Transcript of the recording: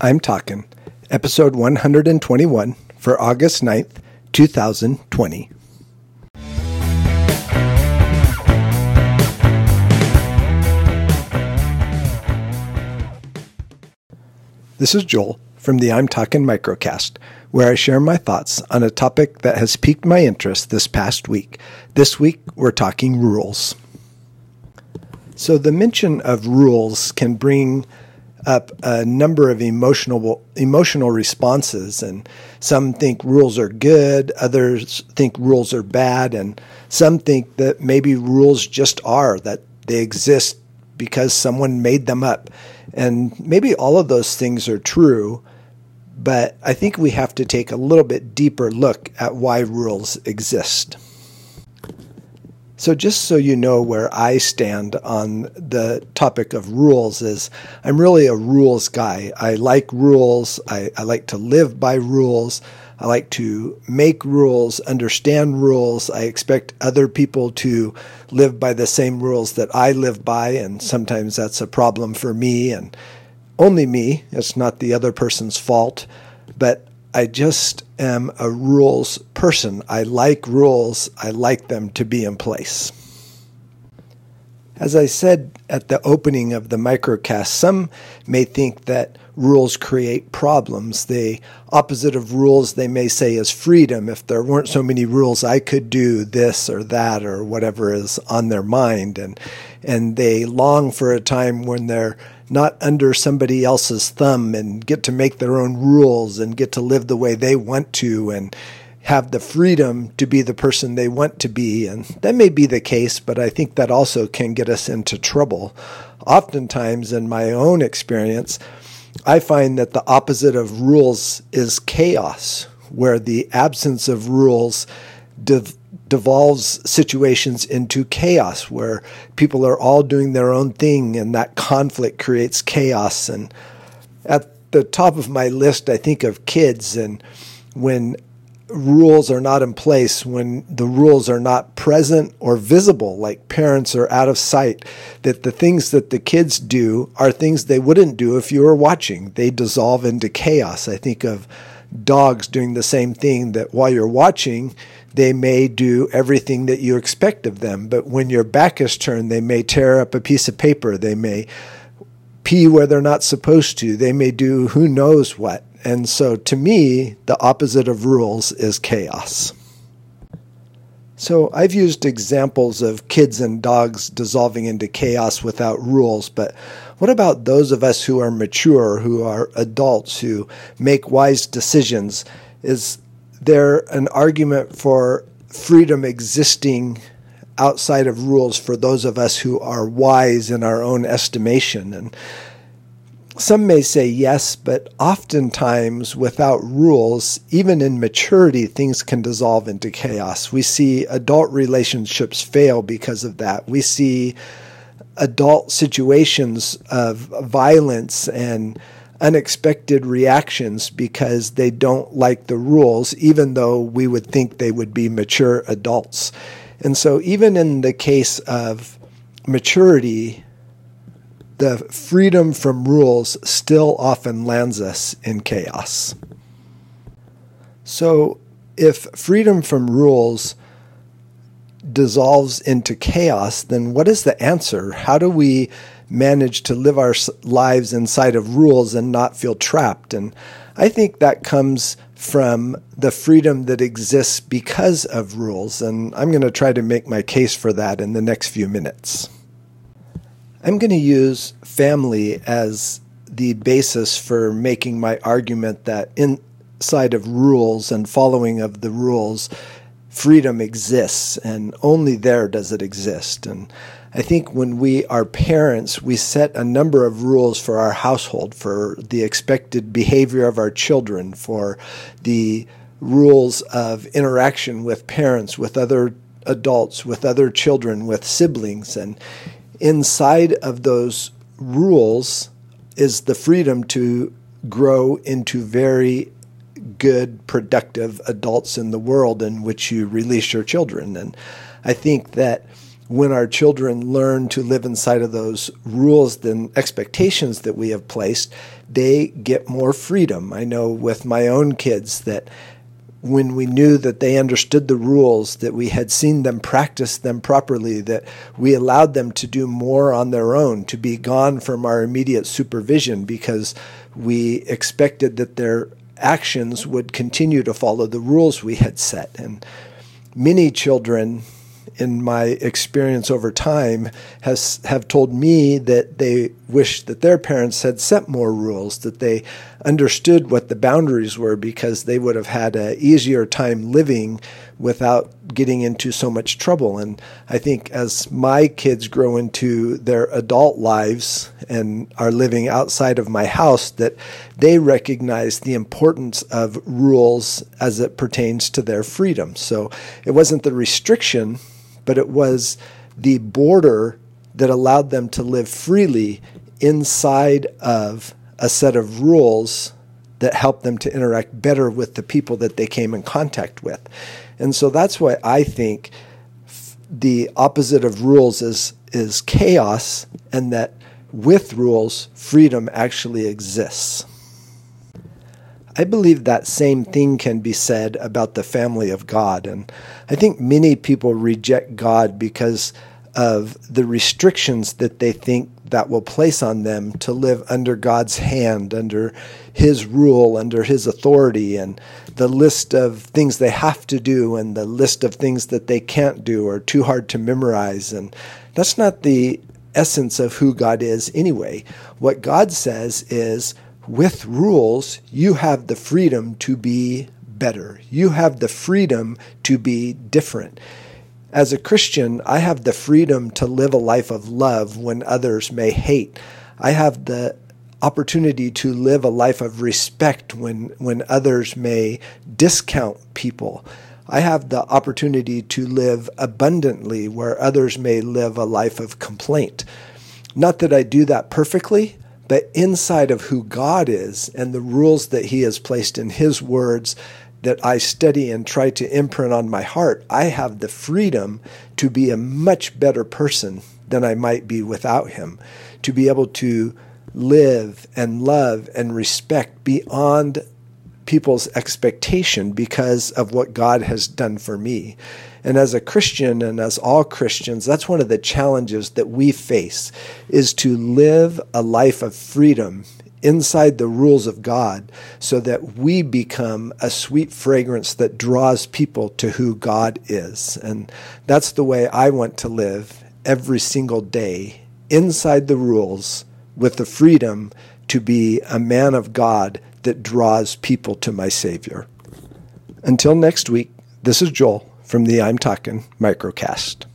I'm Talking, episode 121 for August 9th, 2020. This is Joel from the I'm Talking Microcast, where I share my thoughts on a topic that has piqued my interest this past week. This week, we're talking rules. So, the mention of rules can bring up a number of emotional emotional responses. And some think rules are good others think rules are bad and some think that maybe rules just are that they exist because someone made them up. And maybe all of those things are true but i think we have to take a little bit deeper look at why rules exist so, just so you know where I stand on the topic of rules, is I'm really a rules guy. I like rules. I, I, like to live by rules. I like to make rules, understand rules. I expect other people to live by the same rules that I live by, and sometimes that's a problem for me and only me. It's not the other person's fault. But I just am a rules person. I like rules, I like them to be in place. As I said at the opening of the microcast, some may think that rules create problems. The opposite of rules, they may say, is freedom. If there weren't so many rules, I could do this or that or whatever is on their mind. And, and they long for a time when they're not under somebody else's thumb and get to make their own rules and get to live the way they want to and have the freedom to be the person they want to be. And that may be the case, but I think that also can get us into trouble. Oftentimes, in my own experience, I find that the opposite of rules is chaos, where the absence of rules devolves situations into chaos where people are all doing their own thing and that conflict creates chaos. And at the top of my list i think of kids and when rules are not in place when the rules are not present or visible like parents are out of sight that the things that the kids do are things they wouldn't do if you were watching. They dissolve into chaos. I think of dogs doing the same thing that while you're watching they may do everything that you expect of them. But when your back is turned, they may tear up a piece of paper. They may pee where they're not supposed to. They may do who knows what. And so to me, the opposite of rules is chaos. So I've used examples of kids and dogs dissolving into chaos without rules, but what about those of us who are mature, who are adults, who make wise decisions? Is there an argument for freedom existing outside of rules for those of us who are wise in our own estimation. And some may say yes, but oftentimes without rules, even in maturity, things can dissolve into chaos. We see adult relationships fail because of that. We see adult situations of violence and unexpected reactions because they don't like the rules, even though we would think they would be mature adults. And so, even in the case of maturity, the freedom from rules still often lands us in chaos. So, if freedom from rules dissolves into chaos, then what is the answer? How do we manage to live our lives inside of rules and not feel trapped. And I think that comes from the freedom that exists because of rules. And I'm going to try to make my case for that in the next few minutes. I'm going to use family as the basis for making my argument that inside of rules and following of the rules, freedom exists, and only there does it exist. And I think when we are parents, we set a number of rules for our household, for the expected behavior of our children, for the rules of interaction with parents, with other adults, with other children, with siblings. And inside of those rules is the freedom to grow into very good, productive adults in the world in which you release your children. And I think that when our children learn to live inside of those rules and expectations that we have placed, they get more freedom. I know with my own kids that when we knew that they understood the rules, that we had seen them practice them properly, that we allowed them to do more on their own, to be gone from our immediate supervision because we expected that their actions would continue to follow the rules we had set. And many children in my experience over time has have told me that they wish that their parents had set more rules that they understood what the boundaries were because they would have had an easier time living without getting into so much trouble and i think as my kids grow into their adult lives and are living outside of my house that they recognize the importance of rules as it pertains to their freedom so it wasn't the restriction but it was the border that allowed them to live freely inside of a set of rules that helped them to interact better with the people that they came in contact with. And so that's why I think the opposite of rules is is chaos and that with rules freedom actually exists. I believe that same thing can be said about the family of God. And I think many people reject God because of the restrictions that they think that will place on them to live under God's hand, under His rule, under His authority, and the list of things they have to do and the list of things that they can't do are too hard to memorize. And that's not the essence of who God is anyway. What God says is, with rules, you have the freedom to be better. You have the freedom to be different. As a Christian, I have the freedom to live a life of love when others may hate. I have the opportunity to live a life of respect when, when others may discount people. I have the opportunity to live abundantly where others may live a life of complaint. Not that I do that perfectly, but inside of who God is and the rules that He has placed in His words that I study and try to imprint on my heart, I have the freedom to be a much better person than I might be without Him, to be able to live and love and respect beyond people's expectation because of what God has done for me. And as a Christian and as all Christians, that's one of the challenges that we face is to live a life of freedom inside the rules of God so that we become a sweet fragrance that draws people to who God is. And that's the way I want to live every single day inside the rules with the freedom to be a man of God that draws people to my Savior. Until next week, this is Joel from the I'm Talking Microcast.